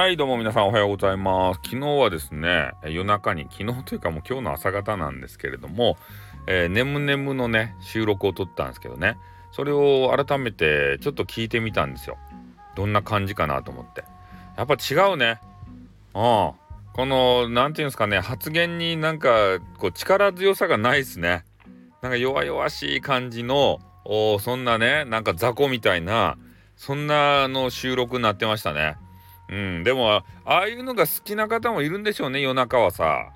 はい、どうも皆さんおはようございます。昨日はですね、夜中に、昨日というかもう今日の朝方なんですけれども、えー、ねむねむのね、収録を撮ったんですけどね、それを改めてちょっと聞いてみたんですよ。どんな感じかなと思って。やっぱ違うね。うん。この、なんていうんですかね、発言になんか、こう、力強さがないですね。なんか弱々しい感じの、おそんなね、なんか雑魚みたいな、そんなの収録になってましたね。うん、でも、ああいうのが好きな方もいるんでしょうね、夜中はさ。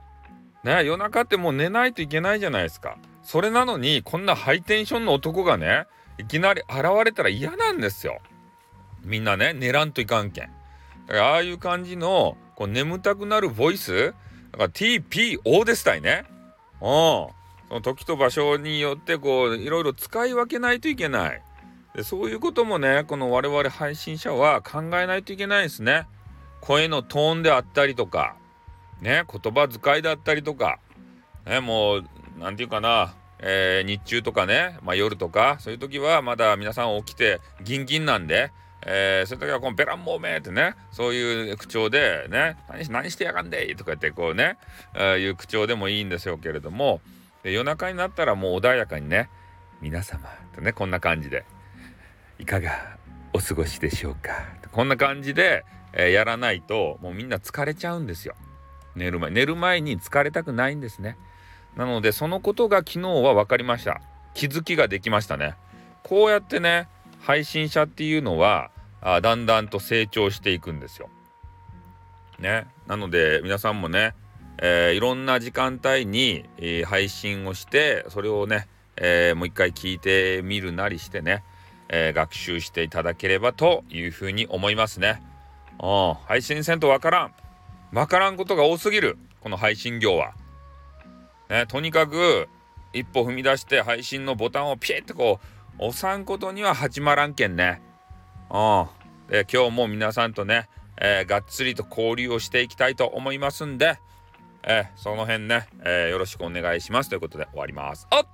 ね、夜中ってもう寝ないといけないじゃないですか。それなのに、こんなハイテンションの男がね、いきなり現れたら嫌なんですよ。みんなね、寝らんといかんけん。だからああいう感じの、こう眠たくなるボイス、だから TPO ですたいね。うん。その時と場所によって、こう、いろいろ使い分けないといけない。でそういうこともねこの我々配信者は考えないといけないですね。声のトーンであったりとかね言葉遣いだったりとかねもう何て言うかな、えー、日中とかね、まあ、夜とかそういう時はまだ皆さん起きてギンギンなんで。えー、そういう時はこのベランモーメーってねそういう口調でね何何してやがんでいとか言ってこうね、えー、いう口調でもいいんでしょうけれども夜中になったらもう穏やかにね皆様とねこんな感じでいかがお過ごしでしょうか？こんな感じで、えー、やらないともうみんな疲れちゃうんですよ。寝る前寝る前に疲れたくないんですね。なのでそのことが昨日は分かりました。気づきができましたね。こうやってね配信者っていうのはあだんだんと成長していくんですよ。ね。なので皆さんもね、えー、いろんな時間帯に、えー、配信をしてそれをね、えー、もう一回聞いてみるなりしてねえー、学習していただければというふうに思いますね。うん、配信せんとわからん。わからんことが多すぎる。この配信業は。ね、とにかく一歩踏み出して配信のボタンをピエッとこう押さんことには始まらんけんね。うん。で、今日も皆さんとね、えー、がっつりと交流をしていきたいと思いますんで、えー、その辺ね、えー、よろしくお願いしますということで終わります。あっ